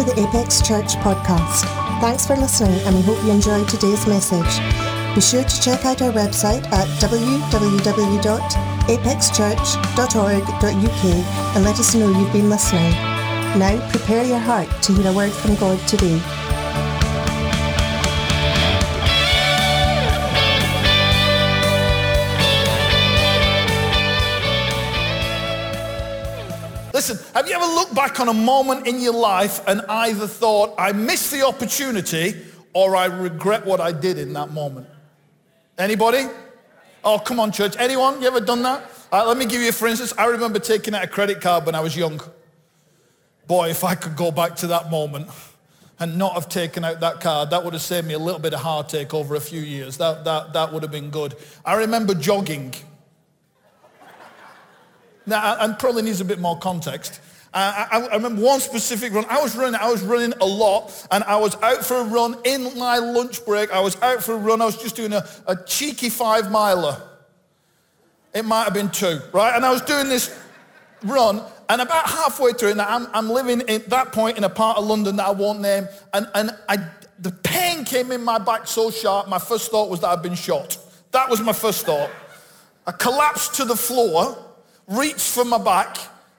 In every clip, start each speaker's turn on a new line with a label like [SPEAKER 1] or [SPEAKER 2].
[SPEAKER 1] To the Apex Church podcast. Thanks for listening and we hope you enjoyed today's message. Be sure to check out our website at www.apexchurch.org.uk and let us know you've been listening. Now prepare your heart to hear a word from God today.
[SPEAKER 2] Have you ever looked back on a moment in your life and either thought, I missed the opportunity or I regret what I did in that moment? Anybody? Oh, come on, church. Anyone? You ever done that? Uh, let me give you, for instance, I remember taking out a credit card when I was young. Boy, if I could go back to that moment and not have taken out that card, that would have saved me a little bit of heartache over a few years. That, that, that would have been good. I remember jogging. Now, and probably needs a bit more context. Uh, I, I, remember one specific run. I was running, I was running a lot, and I was out for a run in my lunch break. I was out for a run. I was just doing a, a cheeky five miler. It might have been two, right? And I was doing this run, and about halfway through, and I'm, I'm living at that point in a part of London that I won't name, and, and I, the pain came in my back so sharp, my first thought was that I'd been shot. That was my first thought. I collapsed to the floor, reached for my back,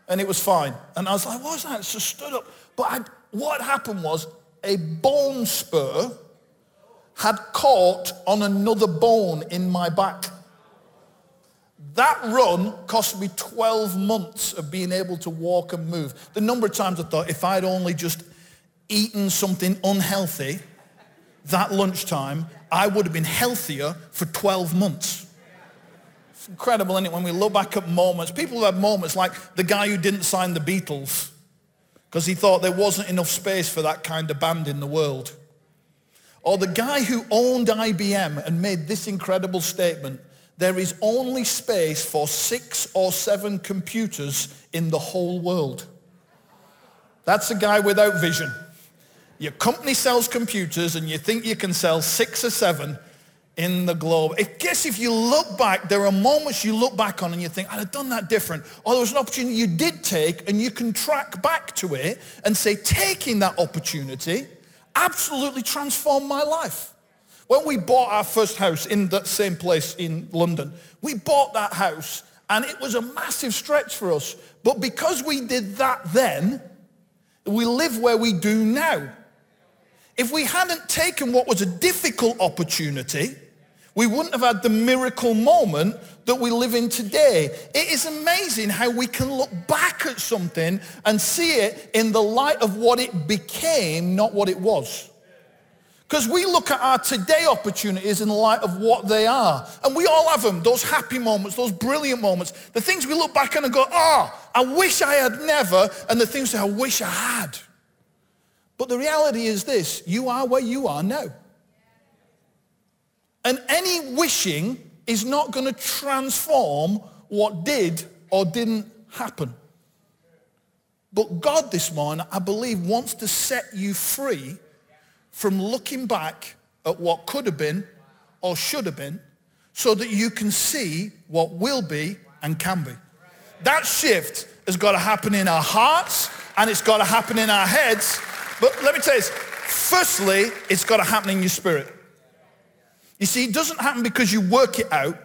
[SPEAKER 2] and it was fine. And I was like, what was that? So stood up. But I, what happened was a bone spur had caught on another bone in my back. That run cost me 12 months of being able to walk and move. The number of times I thought if I'd only just eaten something unhealthy that lunchtime, I would have been healthier for 12 months. It's incredible, isn't it, when we look back at moments. People have moments like the guy who didn't sign the Beatles because he thought there wasn't enough space for that kind of band in the world. Or the guy who owned IBM and made this incredible statement, there is only space for six or seven computers in the whole world. That's a guy without vision. Your company sells computers and you think you can sell six or seven in the globe. I guess if you look back, there are moments you look back on and you think, I'd have done that different. Or there was an opportunity you did take and you can track back to it and say, taking that opportunity absolutely transformed my life. When we bought our first house in that same place in London, we bought that house and it was a massive stretch for us. But because we did that then, we live where we do now. If we hadn't taken what was a difficult opportunity, we wouldn't have had the miracle moment that we live in today. It is amazing how we can look back at something and see it in the light of what it became, not what it was. Because we look at our today opportunities in the light of what they are. And we all have them, those happy moments, those brilliant moments. The things we look back on and go, oh, I wish I had never. And the things that I wish I had. But the reality is this, you are where you are now. And any wishing is not going to transform what did or didn't happen. But God this morning, I believe, wants to set you free from looking back at what could have been or should have been so that you can see what will be and can be. That shift has got to happen in our hearts and it's got to happen in our heads. But let me tell you this. Firstly, it's got to happen in your spirit. You see, it doesn't happen because you work it out.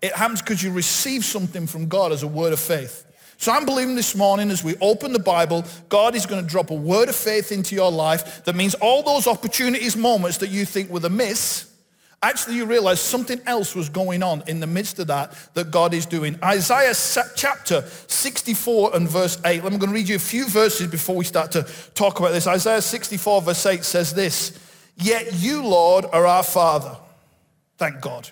[SPEAKER 2] It happens because you receive something from God as a word of faith. So I'm believing this morning as we open the Bible, God is going to drop a word of faith into your life that means all those opportunities, moments that you think were the miss, actually you realize something else was going on in the midst of that that God is doing. Isaiah chapter 64 and verse 8. I'm going to read you a few verses before we start to talk about this. Isaiah 64 verse 8 says this, Yet you, Lord, are our Father. Thank God.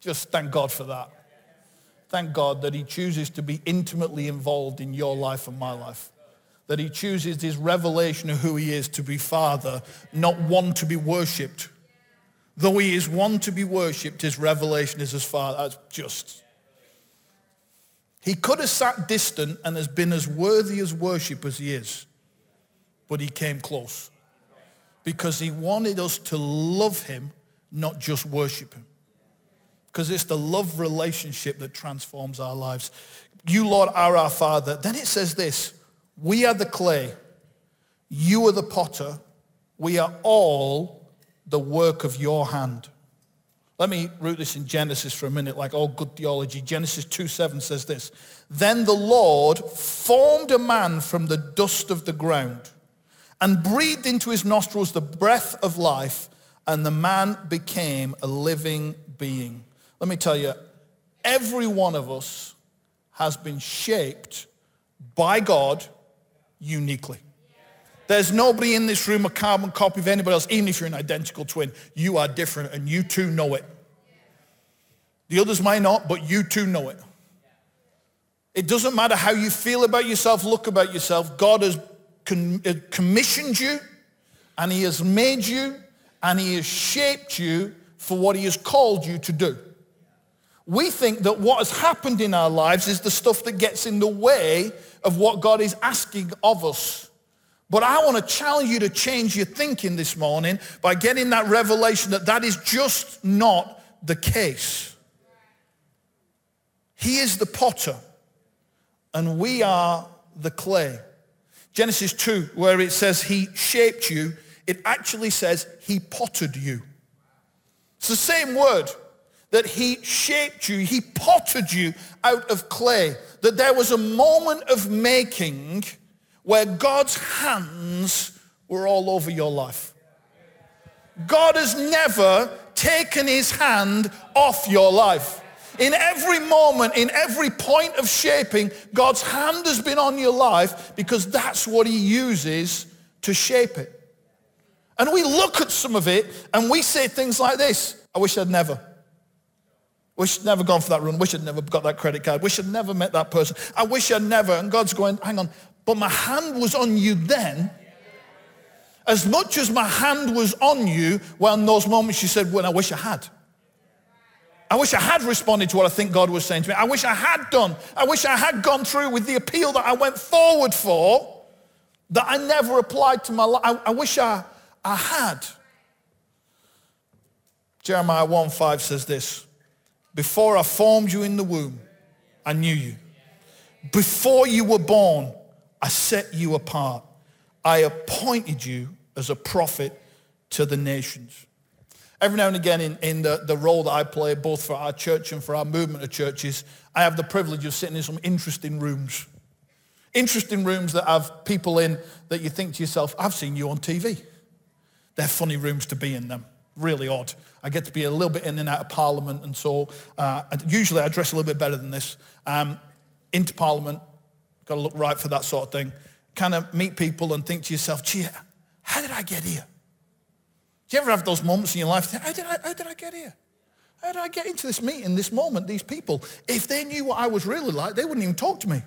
[SPEAKER 2] Just thank God for that. Thank God that he chooses to be intimately involved in your life and my life. That he chooses his revelation of who he is to be Father, not one to be worshipped. Though he is one to be worshipped, his revelation is his Father. That's just. He could have sat distant and has been as worthy as worship as he is. But he came close because he wanted us to love him not just worship him. Because it's the love relationship that transforms our lives. You, Lord, are our Father. Then it says this, we are the clay. You are the potter. We are all the work of your hand. Let me root this in Genesis for a minute, like all good theology. Genesis 2.7 says this. Then the Lord formed a man from the dust of the ground and breathed into his nostrils the breath of life, and the man became a living being. Let me tell you, every one of us has been shaped by God uniquely. There's nobody in this room a carbon copy of anybody else, even if you're an identical twin. You are different and you too know it. The others may not, but you too know it. It doesn't matter how you feel about yourself, look about yourself. God has uh, commissioned you and he has made you and he has shaped you for what he has called you to do. We think that what has happened in our lives is the stuff that gets in the way of what God is asking of us. But I want to challenge you to change your thinking this morning by getting that revelation that that is just not the case. He is the potter and we are the clay. Genesis 2, where it says he shaped you, it actually says he potted you. It's the same word that he shaped you, he potted you out of clay. That there was a moment of making where God's hands were all over your life. God has never taken his hand off your life. In every moment, in every point of shaping, God's hand has been on your life because that's what he uses to shape it. And we look at some of it and we say things like this, I wish I'd never. Wish I'd never gone for that run. Wish I'd never got that credit card. Wish I'd never met that person. I wish I'd never. And God's going, hang on, but my hand was on you then. As much as my hand was on you, well, in those moments you said, well, I wish I had. I wish I had responded to what I think God was saying to me. I wish I had done. I wish I had gone through with the appeal that I went forward for that I never applied to my life. I, I wish I, I had. Jeremiah 1 5 says this Before I formed you in the womb, I knew you. Before you were born, I set you apart. I appointed you as a prophet to the nations. Every now and again in, in the, the role that I play, both for our church and for our movement of churches, I have the privilege of sitting in some interesting rooms. Interesting rooms that have people in that you think to yourself, I've seen you on TV. They're funny rooms to be in them. Really odd. I get to be a little bit in and out of Parliament and so uh, usually I dress a little bit better than this. Um, into Parliament, got to look right for that sort of thing. Kind of meet people and think to yourself, gee, how did I get here? Do you ever have those moments in your life, how did I, how did I get here? How did I get into this meeting, this moment, these people? If they knew what I was really like, they wouldn't even talk to me.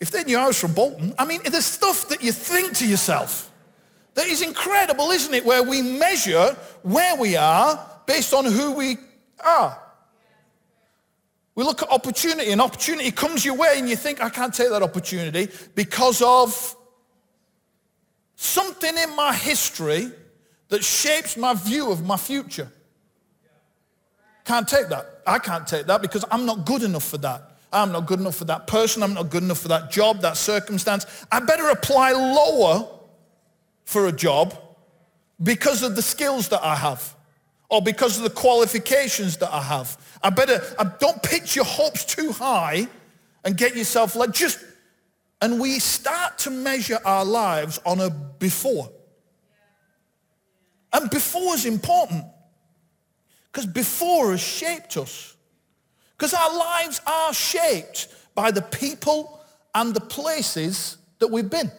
[SPEAKER 2] If they knew I was from Bolton, I mean, there's stuff that you think to yourself that is incredible, isn't it? Where we measure where we are based on who we are. We look at opportunity and opportunity comes your way and you think, I can't take that opportunity because of something in my history that shapes my view of my future. Can't take that. I can't take that because I'm not good enough for that. I'm not good enough for that person. I'm not good enough for that job, that circumstance. I better apply lower for a job because of the skills that I have or because of the qualifications that I have. I better, I don't pitch your hopes too high and get yourself like just, and we start to measure our lives on a before. And before is important because before has shaped us. Because our lives are shaped by the people and the places that we've been.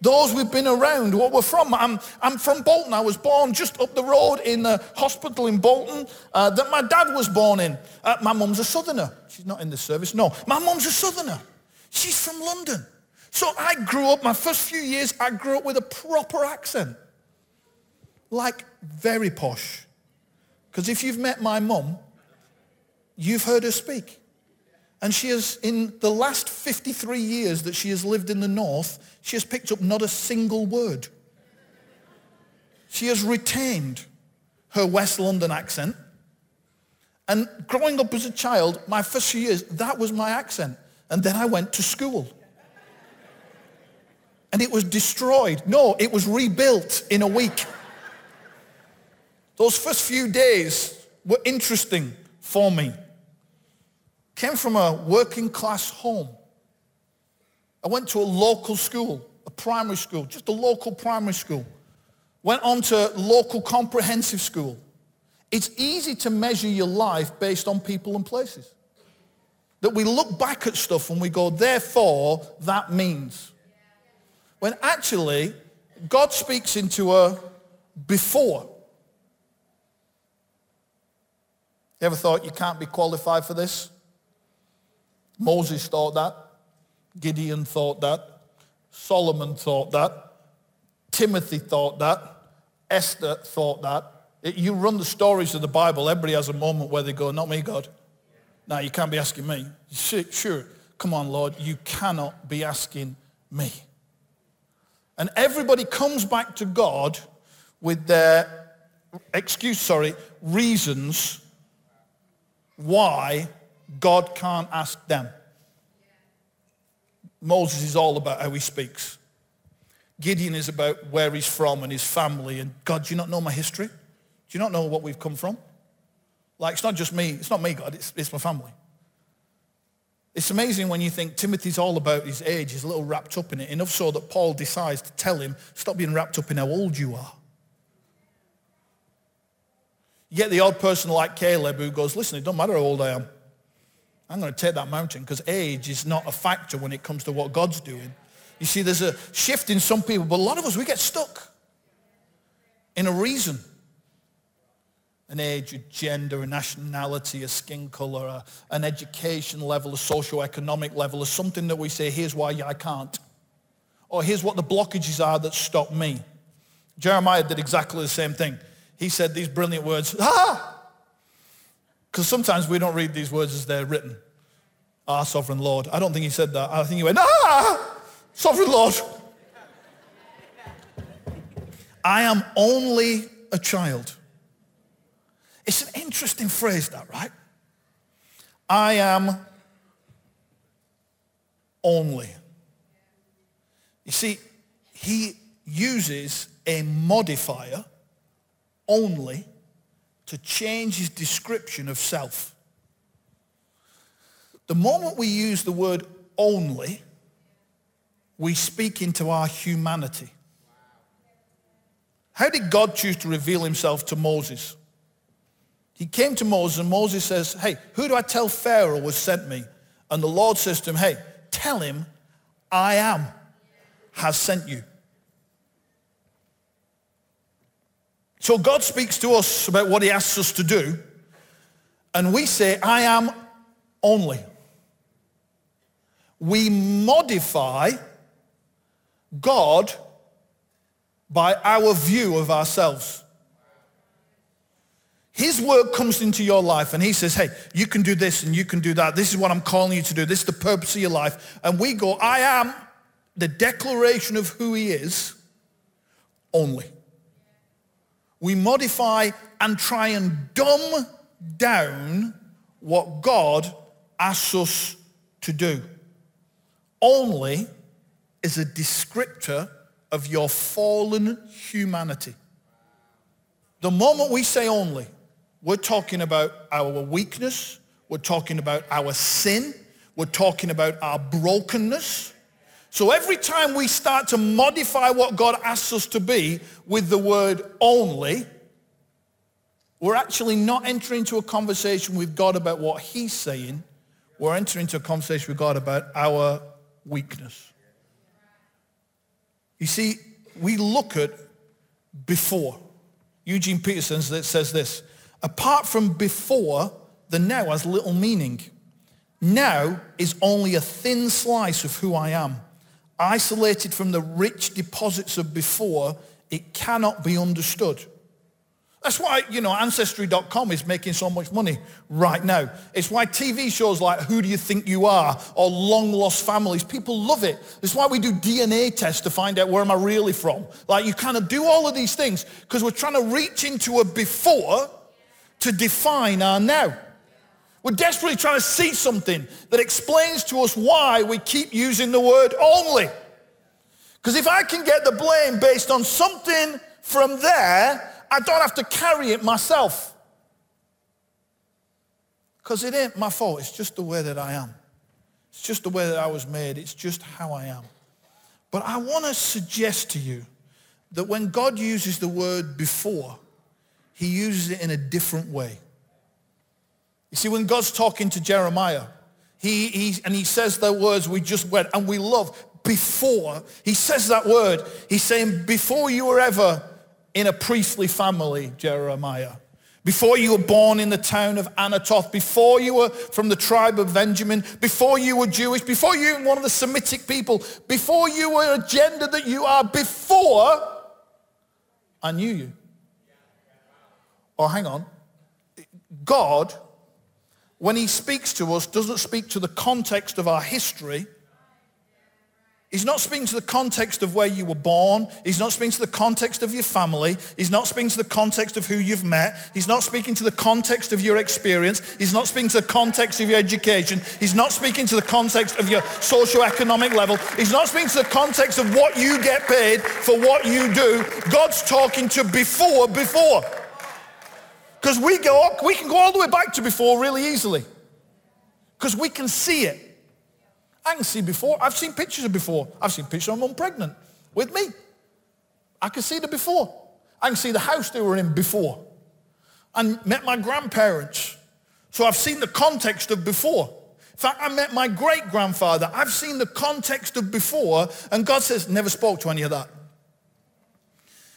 [SPEAKER 2] Those we've been around, what we're from. I'm, I'm from Bolton. I was born just up the road in the hospital in Bolton uh, that my dad was born in. Uh, my mum's a southerner. She's not in the service, no. My mum's a southerner. She's from London. So I grew up, my first few years, I grew up with a proper accent like very posh. Because if you've met my mum, you've heard her speak. And she has, in the last 53 years that she has lived in the north, she has picked up not a single word. She has retained her West London accent. And growing up as a child, my first few years, that was my accent. And then I went to school. and it was destroyed. No, it was rebuilt in a week. Those first few days were interesting for me. Came from a working class home. I went to a local school, a primary school, just a local primary school. Went on to local comprehensive school. It's easy to measure your life based on people and places. That we look back at stuff and we go, therefore, that means. When actually, God speaks into a before. You ever thought you can't be qualified for this? Moses thought that. Gideon thought that. Solomon thought that. Timothy thought that. Esther thought that. You run the stories of the Bible, everybody has a moment where they go, not me, God. Now, you can't be asking me. Sure, come on, Lord, you cannot be asking me. And everybody comes back to God with their, excuse, sorry, reasons why God can't ask them. Moses is all about how he speaks. Gideon is about where he's from and his family. And God, do you not know my history? Do you not know what we've come from? Like, it's not just me. It's not me, God. It's, it's my family. It's amazing when you think Timothy's all about his age. He's a little wrapped up in it. Enough so that Paul decides to tell him, stop being wrapped up in how old you are. You get the odd person like Caleb who goes, listen, it don't matter how old I am. I'm going to take that mountain because age is not a factor when it comes to what God's doing. You see, there's a shift in some people, but a lot of us, we get stuck in a reason. An age, a gender, a nationality, a skin color, a, an education level, a socio-economic level, or something that we say, here's why I can't. Or here's what the blockages are that stop me. Jeremiah did exactly the same thing. He said these brilliant words, ah! Because sometimes we don't read these words as they're written. Our sovereign Lord. I don't think he said that. I think he went, ah! Sovereign Lord. I am only a child. It's an interesting phrase that, right? I am only. You see, he uses a modifier, only, to change his description of self. The moment we use the word only, we speak into our humanity. How did God choose to reveal himself to Moses? He came to Moses and Moses says, hey, who do I tell Pharaoh was sent me? And the Lord says to him, hey, tell him I am has sent you. So God speaks to us about what he asks us to do, and we say, I am only. We modify God by our view of ourselves. His word comes into your life and he says, hey, you can do this and you can do that. This is what I'm calling you to do. This is the purpose of your life. And we go, I am the declaration of who he is only we modify and try and dumb down what God asks us to do. Only is a descriptor of your fallen humanity. The moment we say only, we're talking about our weakness, we're talking about our sin, we're talking about our brokenness, so every time we start to modify what God asks us to be with the word only, we're actually not entering into a conversation with God about what he's saying. We're entering into a conversation with God about our weakness. You see, we look at before. Eugene Peterson says this, apart from before, the now has little meaning. Now is only a thin slice of who I am isolated from the rich deposits of before, it cannot be understood. That's why, you know, Ancestry.com is making so much money right now. It's why TV shows like Who Do You Think You Are or Long Lost Families, people love it. It's why we do DNA tests to find out where am I really from. Like you kind of do all of these things because we're trying to reach into a before to define our now. We're desperately trying to see something that explains to us why we keep using the word only. Because if I can get the blame based on something from there, I don't have to carry it myself. Because it ain't my fault. It's just the way that I am. It's just the way that I was made. It's just how I am. But I want to suggest to you that when God uses the word before, he uses it in a different way. You see, when God's talking to Jeremiah, he, he, and he says the words we just read, and we love before. He says that word. He's saying, before you were ever in a priestly family, Jeremiah, before you were born in the town of Anatoth, before you were from the tribe of Benjamin, before you were Jewish, before you were one of the Semitic people, before you were a gender that you are, before I knew you. Oh, hang on, God, when he speaks to us, doesn't speak to the context of our history. He's not speaking to the context of where you were born. He's not speaking to the context of your family. He's not speaking to the context of who you've met. He's not speaking to the context of your experience. He's not speaking to the context of your education. He's not speaking to the context of your socio-economic level. He's not speaking to the context of what you get paid for what you do. God's talking to before, before. Because we, go, we can go all the way back to before really easily. Because we can see it. I can see before. I've seen pictures of before. I've seen pictures of mum pregnant with me. I can see the before. I can see the house they were in before. And met my grandparents. So I've seen the context of before. In fact, I met my great-grandfather. I've seen the context of before. And God says, never spoke to any of that.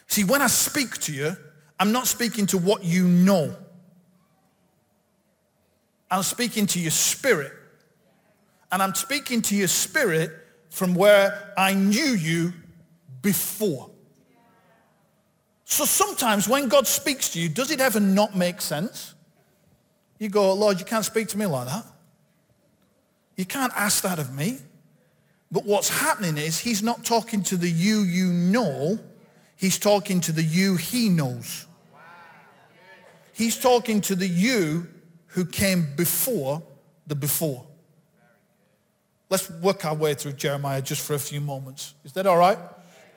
[SPEAKER 2] See, when I speak to you, I'm not speaking to what you know. I'm speaking to your spirit. And I'm speaking to your spirit from where I knew you before. So sometimes when God speaks to you, does it ever not make sense? You go, Lord, you can't speak to me like that. You can't ask that of me. But what's happening is he's not talking to the you you know. He's talking to the you he knows. He's talking to the you who came before the before. Let's work our way through Jeremiah just for a few moments. Is that all right?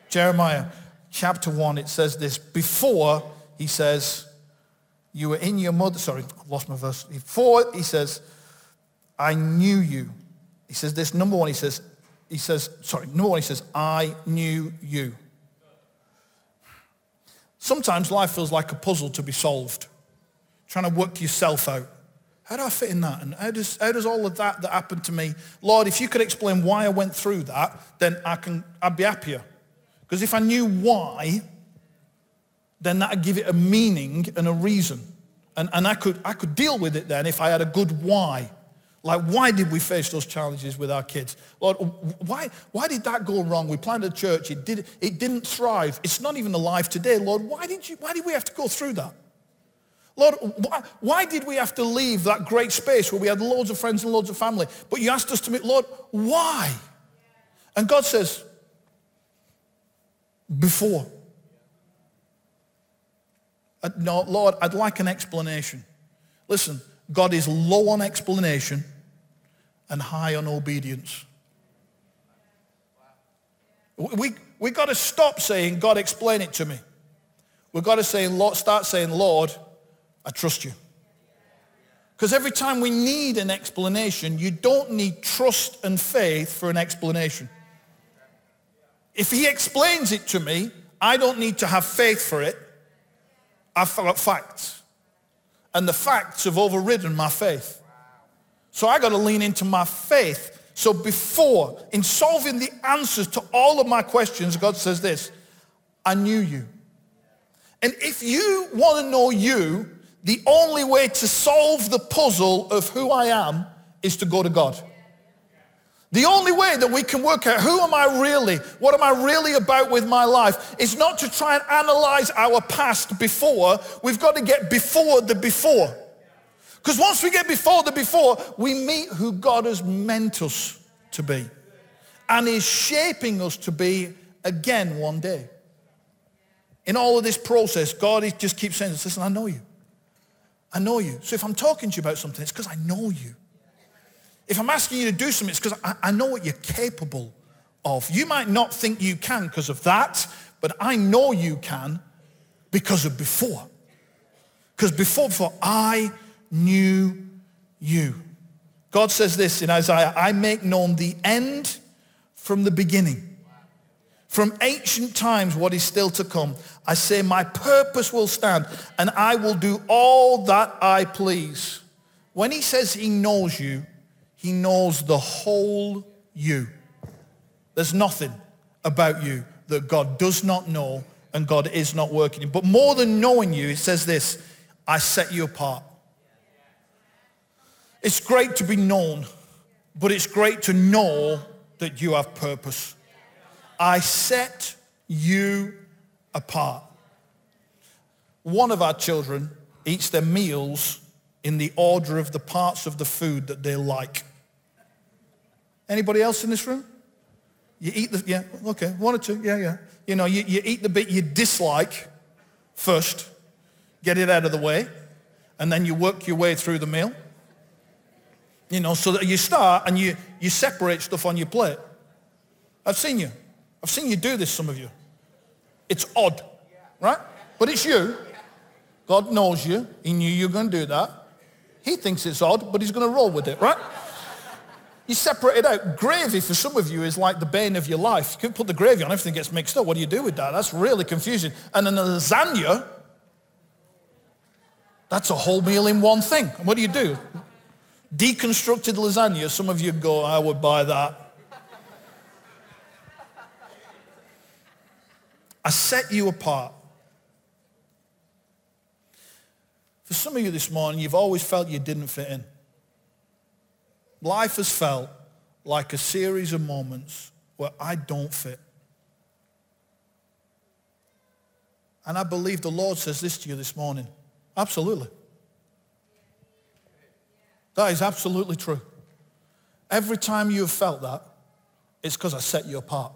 [SPEAKER 2] Jeremiah chapter 1, it says this. Before, he says, you were in your mother, sorry, lost my verse. Before, he says, I knew you. He says this, number one, he says, he says, sorry, number one, he says, I knew you. Sometimes life feels like a puzzle to be solved, trying to work yourself out. How do I fit in that? And how does, how does all of that that happened to me, Lord, if you could explain why I went through that, then I can, I'd be happier. Because if I knew why, then that'd give it a meaning and a reason. And, and I, could, I could deal with it then if I had a good why. Like, why did we face those challenges with our kids? Lord, why, why did that go wrong? We planted a church. It, did, it didn't thrive. It's not even alive today. Lord, why did, you, why did we have to go through that? Lord, why, why, did we have to leave that great space where we had loads of friends and loads of family? But you asked us to meet, Lord, why? And God says, before. Uh, no, Lord, I'd like an explanation. Listen, God is low on explanation and high on obedience. We, we got to stop saying, God, explain it to me. We've got to say, Lord, start saying, Lord, I trust you. Because every time we need an explanation, you don't need trust and faith for an explanation. If he explains it to me, I don't need to have faith for it. I've got facts. And the facts have overridden my faith. So I got to lean into my faith. So before, in solving the answers to all of my questions, God says this, I knew you. And if you want to know you, the only way to solve the puzzle of who I am is to go to God. The only way that we can work out who am I really, what am I really about with my life, is not to try and analyze our past before. We've got to get before the before. Because once we get before the before, we meet who God has meant us to be and is shaping us to be again one day. In all of this process, God just keeps saying, listen, I know you. I know you. So if I'm talking to you about something, it's because I know you. If I'm asking you to do something, it's because I, I know what you're capable of. You might not think you can because of that, but I know you can because of before. Because before, before I knew you. God says this in Isaiah, I make known the end from the beginning. From ancient times, what is still to come. I say, my purpose will stand and I will do all that I please. When he says he knows you, he knows the whole you. There's nothing about you that God does not know and God is not working in. But more than knowing you, it says this, I set you apart. It's great to be known, but it's great to know that you have purpose. I set you apart. One of our children eats their meals in the order of the parts of the food that they like. Anybody else in this room? You eat the, yeah, okay, one or two, yeah, yeah. You know, you, you eat the bit you dislike first, get it out of the way, and then you work your way through the meal. You know, so that you start and you, you separate stuff on your plate. I've seen you. I've seen you do this, some of you. It's odd, right? But it's you. God knows you. He knew you were going to do that. He thinks it's odd, but he's going to roll with it, right? You separate it out. Gravy for some of you is like the bane of your life. You can put the gravy on, everything gets mixed up. What do you do with that? That's really confusing. And then the lasagna, that's a whole meal in one thing. What do you do? Deconstructed lasagna, some of you go, I would buy that. I set you apart. For some of you this morning, you've always felt you didn't fit in. Life has felt like a series of moments where I don't fit. And I believe the Lord says this to you this morning. Absolutely. That is absolutely true. Every time you have felt that, it's because I set you apart.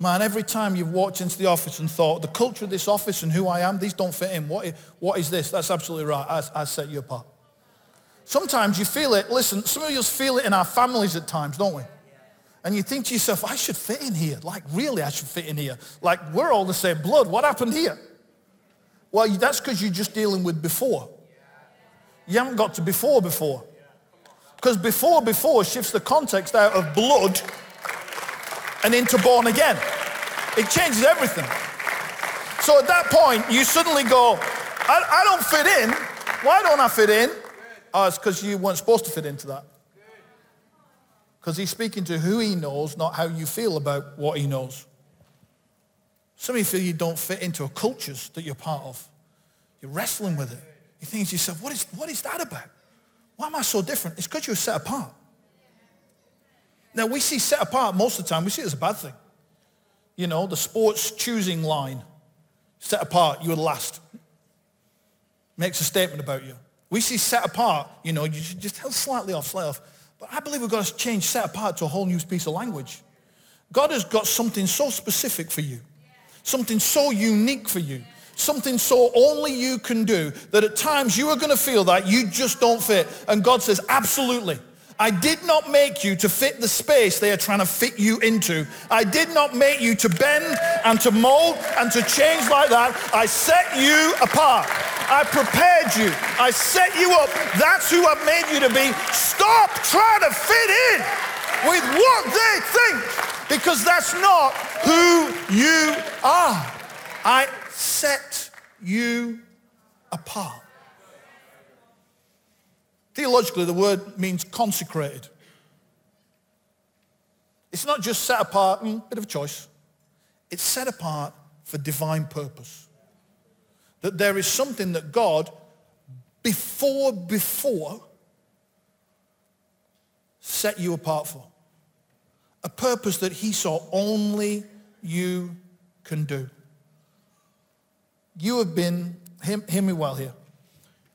[SPEAKER 2] Man, every time you've walked into the office and thought, the culture of this office and who I am, these don't fit in. What is, what is this? That's absolutely right. I, I set you apart. Sometimes you feel it. Listen, some of us feel it in our families at times, don't we? And you think to yourself, I should fit in here. Like, really, I should fit in here. Like, we're all the same blood. What happened here? Well, that's because you're just dealing with before. You haven't got to before before. Because before before shifts the context out of blood and into born again. It changes everything. So at that point, you suddenly go, I, I don't fit in. Why don't I fit in? Oh, it's because you weren't supposed to fit into that. Because he's speaking to who he knows, not how you feel about what he knows. Some of you feel you don't fit into a cultures that you're part of. You're wrestling with it. You think to yourself, what is, what is that about? Why am I so different? It's because you're set apart. Now, we see set apart most of the time, we see it as a bad thing. You know, the sports choosing line, set apart, you're last. Makes a statement about you. We see set apart, you know, you just held slightly off, slightly off. But I believe we've got to change set apart to a whole new piece of language. God has got something so specific for you, something so unique for you, something so only you can do that at times you are going to feel that you just don't fit. And God says, absolutely. I did not make you to fit the space they are trying to fit you into. I did not make you to bend and to mold and to change like that. I set you apart. I prepared you. I set you up. That's who I've made you to be. Stop trying to fit in with what they think because that's not who you are. I set you apart. Theologically, the word means consecrated. It's not just set apart, mm, bit of a choice. It's set apart for divine purpose. That there is something that God, before, before, set you apart for. A purpose that he saw only you can do. You have been, hear, hear me well here.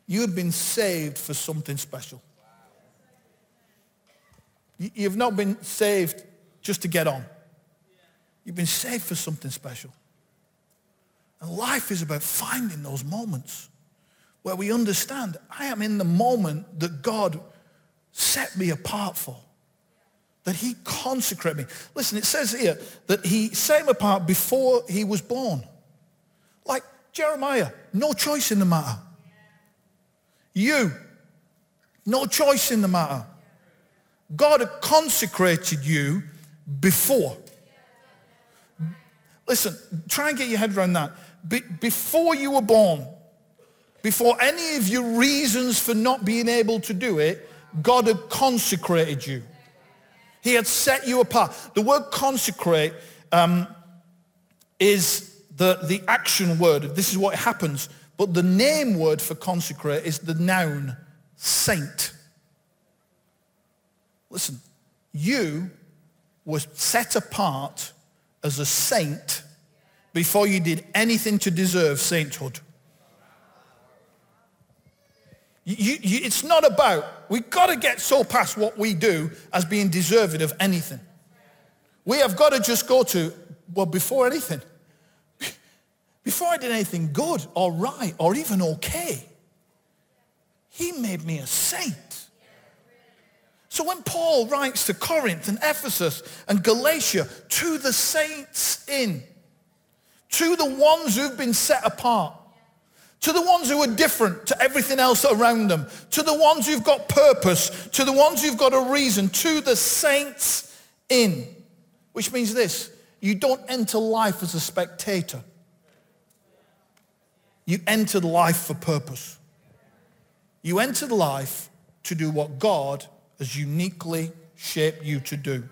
[SPEAKER 2] You have been saved for something special. You've not been saved just to get on. You've been saved for something special. And life is about finding those moments where we understand I am in the moment that God set me apart for. that he consecrated me. Listen, it says here that he set him apart before he was born. Like Jeremiah, no choice in the matter. You, no choice in the matter. God had consecrated you before. Listen, try and get your head around that. Be- before you were born, before any of your reasons for not being able to do it, God had consecrated you. He had set you apart. The word consecrate um, is the, the action word. This is what happens. But the name word for consecrate is the noun saint. Listen, you were set apart as a saint before you did anything to deserve sainthood. You, you, it's not about, we've got to get so past what we do as being deserving of anything. We have got to just go to, well, before anything, before I did anything good or right or even okay, he made me a saint. So when Paul writes to Corinth and Ephesus and Galatia, to the saints in, to the ones who've been set apart, to the ones who are different to everything else around them, to the ones who've got purpose, to the ones who've got a reason, to the saints in, which means this, you don't enter life as a spectator. You entered life for purpose. You entered life to do what God has uniquely shaped you to do.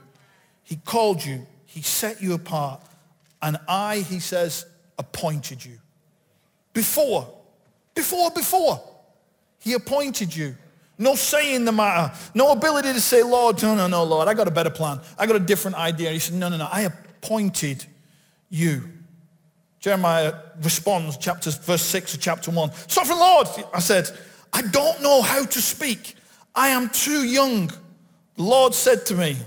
[SPEAKER 2] He called you. He set you apart. And I, he says, appointed you. Before, before, before, he appointed you. No say in the matter. No ability to say, Lord, no, no, no, Lord, I got a better plan. I got a different idea. He said, no, no, no, I appointed you. Jeremiah responds, chapter, verse 6 of chapter 1. Sovereign Lord, I said, I don't know how to speak. I am too young. The Lord said to me,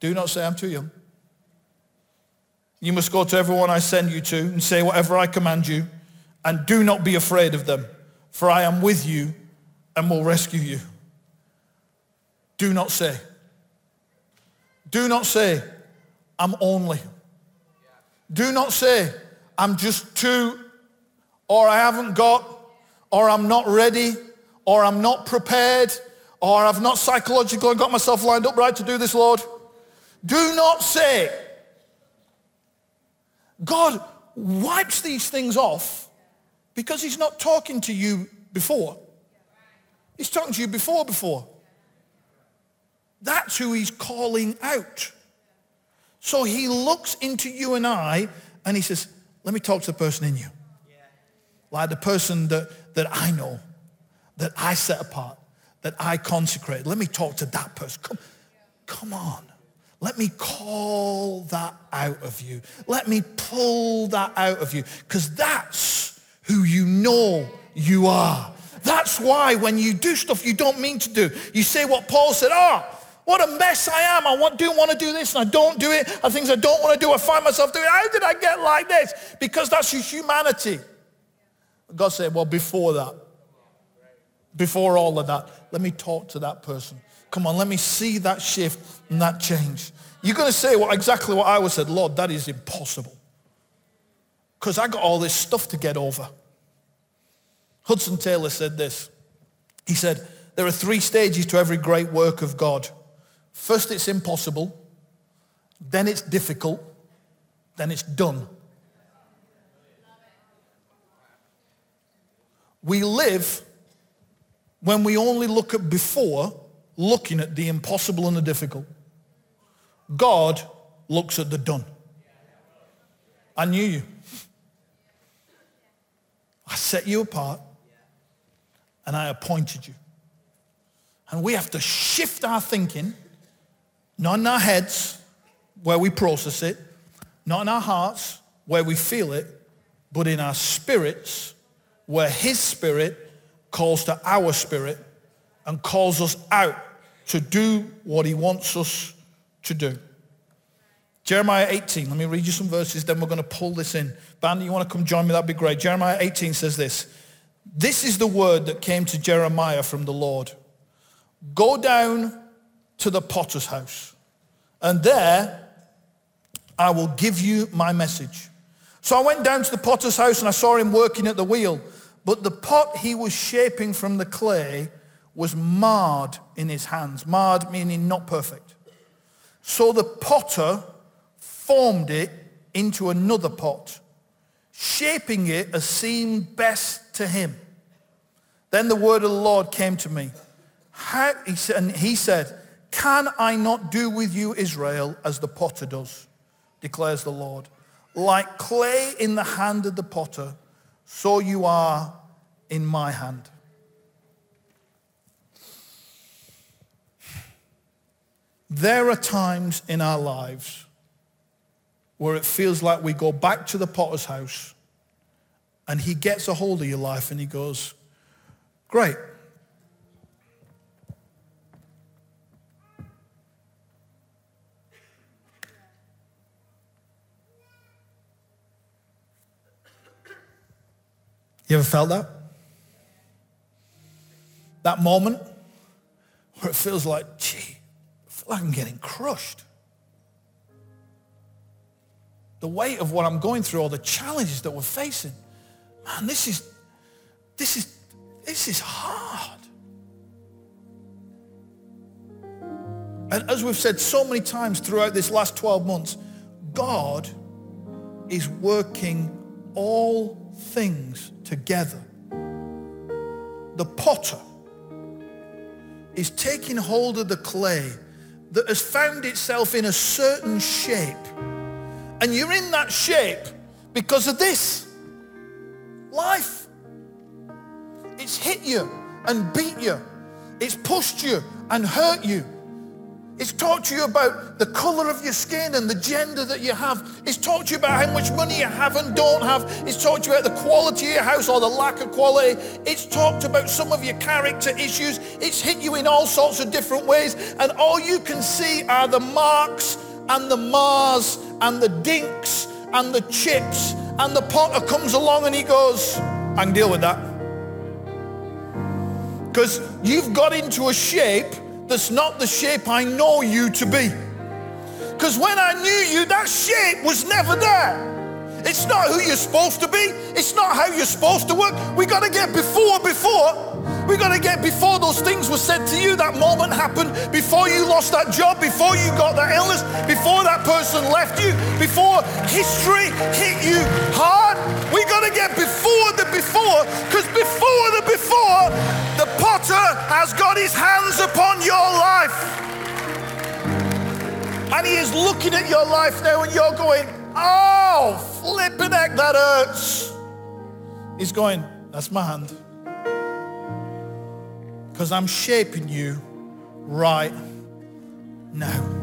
[SPEAKER 2] do not say I'm too young. You must go to everyone I send you to and say whatever I command you, and do not be afraid of them, for I am with you and will rescue you. Do not say. Do not say, I'm only. Do not say, I'm just too, or I haven't got, or I'm not ready, or I'm not prepared, or I've not psychologically got myself lined up right to do this, Lord. Do not say. God wipes these things off because he's not talking to you before. He's talking to you before, before. That's who he's calling out. So he looks into you and I and he says, let me talk to the person in you. Like the person that, that I know that I set apart, that I consecrate. Let me talk to that person. Come, come on. Let me call that out of you. Let me pull that out of you because that's who you know you are. That's why when you do stuff you don't mean to do, you say what Paul said, oh, what a mess I am. I want, do want to do this and I don't do it. And things I don't want to do, I find myself doing. How did I get like this? Because that's your humanity. God said, well, before that, before all of that, let me talk to that person. Come on, let me see that shift and that change. You're going to say well, exactly what I was said, Lord, that is impossible. Because I got all this stuff to get over. Hudson Taylor said this. He said, there are three stages to every great work of God. First, it's impossible. Then it's difficult. Then it's done. We live when we only look at before, looking at the impossible and the difficult. God looks at the done. I knew you. I set you apart and I appointed you. And we have to shift our thinking, not in our heads where we process it, not in our hearts where we feel it, but in our spirits where his spirit calls to our spirit and calls us out to do what he wants us to do. Jeremiah 18, let me read you some verses, then we're going to pull this in. Bandy, you want to come join me? That'd be great. Jeremiah 18 says this. This is the word that came to Jeremiah from the Lord. Go down to the potter's house. And there I will give you my message. So I went down to the potter's house and I saw him working at the wheel. But the pot he was shaping from the clay was marred in his hands. Marred meaning not perfect. So the potter formed it into another pot, shaping it as seemed best to him. Then the word of the Lord came to me. How, he said, and he said, can I not do with you, Israel, as the potter does, declares the Lord. Like clay in the hand of the potter, so you are in my hand. There are times in our lives where it feels like we go back to the potter's house and he gets a hold of your life and he goes, great. You ever felt that? That moment where it feels like, gee, I feel like I'm getting crushed. The weight of what I'm going through, all the challenges that we're facing. Man, this is, this is, this is hard. And as we've said so many times throughout this last 12 months, God is working all things together. The potter is taking hold of the clay that has found itself in a certain shape. And you're in that shape because of this. Life. It's hit you and beat you. It's pushed you and hurt you. It's talked to you about the color of your skin and the gender that you have. It's talked to you about how much money you have and don't have. It's talked to you about the quality of your house or the lack of quality. It's talked about some of your character issues. It's hit you in all sorts of different ways. And all you can see are the marks and the mars and the dinks and the chips. And the potter comes along and he goes, I can deal with that. Because you've got into a shape that's not the shape I know you to be. Because when I knew you, that shape was never there. It's not who you're supposed to be. It's not how you're supposed to work. We got to get before, before. We got to get before those things were said to you. That moment happened before you lost that job, before you got that illness, before that person left you, before history hit you hard. We got to get before the before because before the before, the has got his hands upon your life. And he is looking at your life now and you're going, Oh, flipping heck, that hurts. He's going, that's my hand. Because I'm shaping you right now.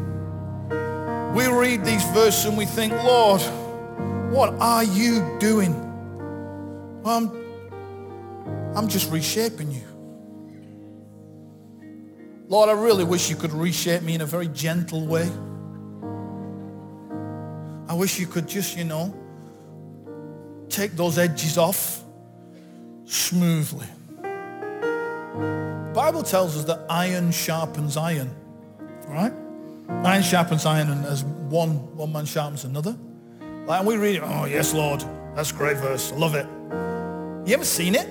[SPEAKER 2] We read these verses and we think, Lord, what are you doing? Well, I'm, I'm just reshaping you. Lord, I really wish you could reshape me in a very gentle way. I wish you could just, you know, take those edges off smoothly. The Bible tells us that iron sharpens iron, right? Iron sharpens iron and as one, one man sharpens another. Like, we read it, oh yes, Lord, that's a great verse, I love it. You ever seen it?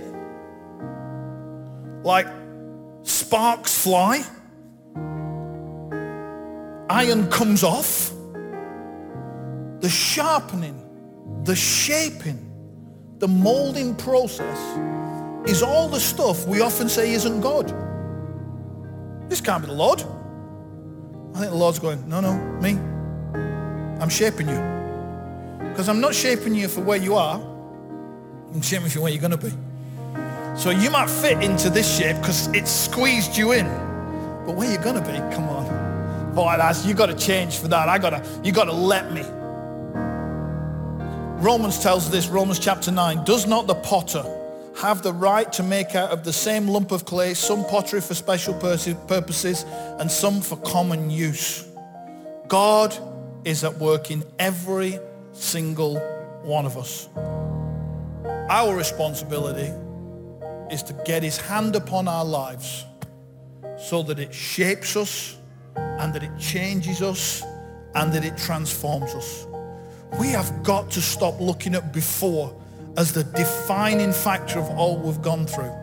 [SPEAKER 2] Like sparks fly, iron comes off, the sharpening, the shaping, the molding process is all the stuff we often say isn't God. This can't be the Lord. I think the Lord's going, no, no, me. I'm shaping you. Because I'm not shaping you for where you are. I'm shaping you for where you're going to be. So you might fit into this shape because it's squeezed you in. But where you're going to be, come on. Boy, that's, you got to change for that. I got to, you got to let me. Romans tells this, Romans chapter 9, does not the potter have the right to make out of the same lump of clay some pottery for special purposes and some for common use? God is at work in every single one of us. Our responsibility is to get his hand upon our lives so that it shapes us and that it changes us and that it transforms us. We have got to stop looking at before as the defining factor of all we've gone through.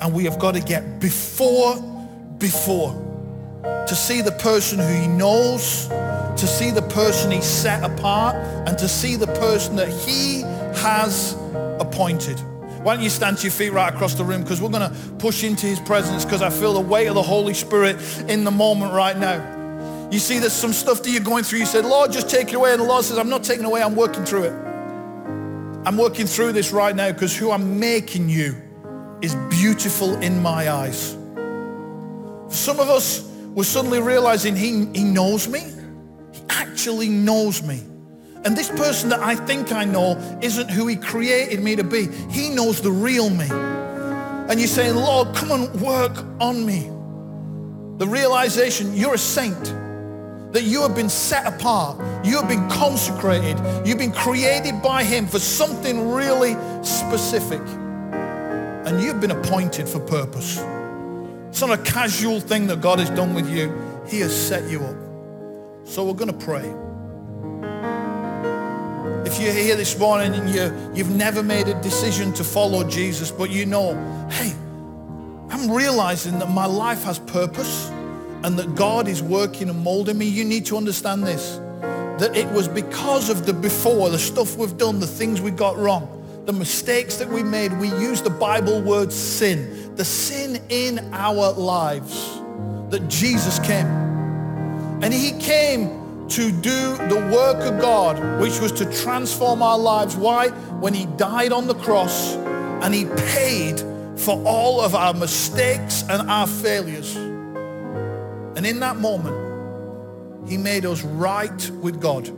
[SPEAKER 2] And we have got to get before, before to see the person who he knows, to see the person he set apart, and to see the person that he has appointed. Why don't you stand to your feet right across the room because we're going to push into his presence because I feel the weight of the Holy Spirit in the moment right now. You see there's some stuff that you're going through. You said, Lord, just take it away. And the Lord says, I'm not taking away. I'm working through it. I'm working through this right now because who I'm making you is beautiful in my eyes. Some of us, we're suddenly realizing he, he knows me. He actually knows me. And this person that I think I know isn't who he created me to be. He knows the real me. And you say, Lord, come and work on me. The realization you're a saint that you have been set apart. You have been consecrated. You've been created by him for something really specific. And you've been appointed for purpose. It's not a casual thing that God has done with you. He has set you up. So we're going to pray. If you're here this morning and you, you've never made a decision to follow Jesus, but you know, hey, I'm realizing that my life has purpose and that God is working and molding me, you need to understand this. That it was because of the before, the stuff we've done, the things we got wrong, the mistakes that we made, we use the Bible word sin, the sin in our lives, that Jesus came. And he came to do the work of God, which was to transform our lives. Why? When he died on the cross and he paid for all of our mistakes and our failures. And in that moment, he made us right with God.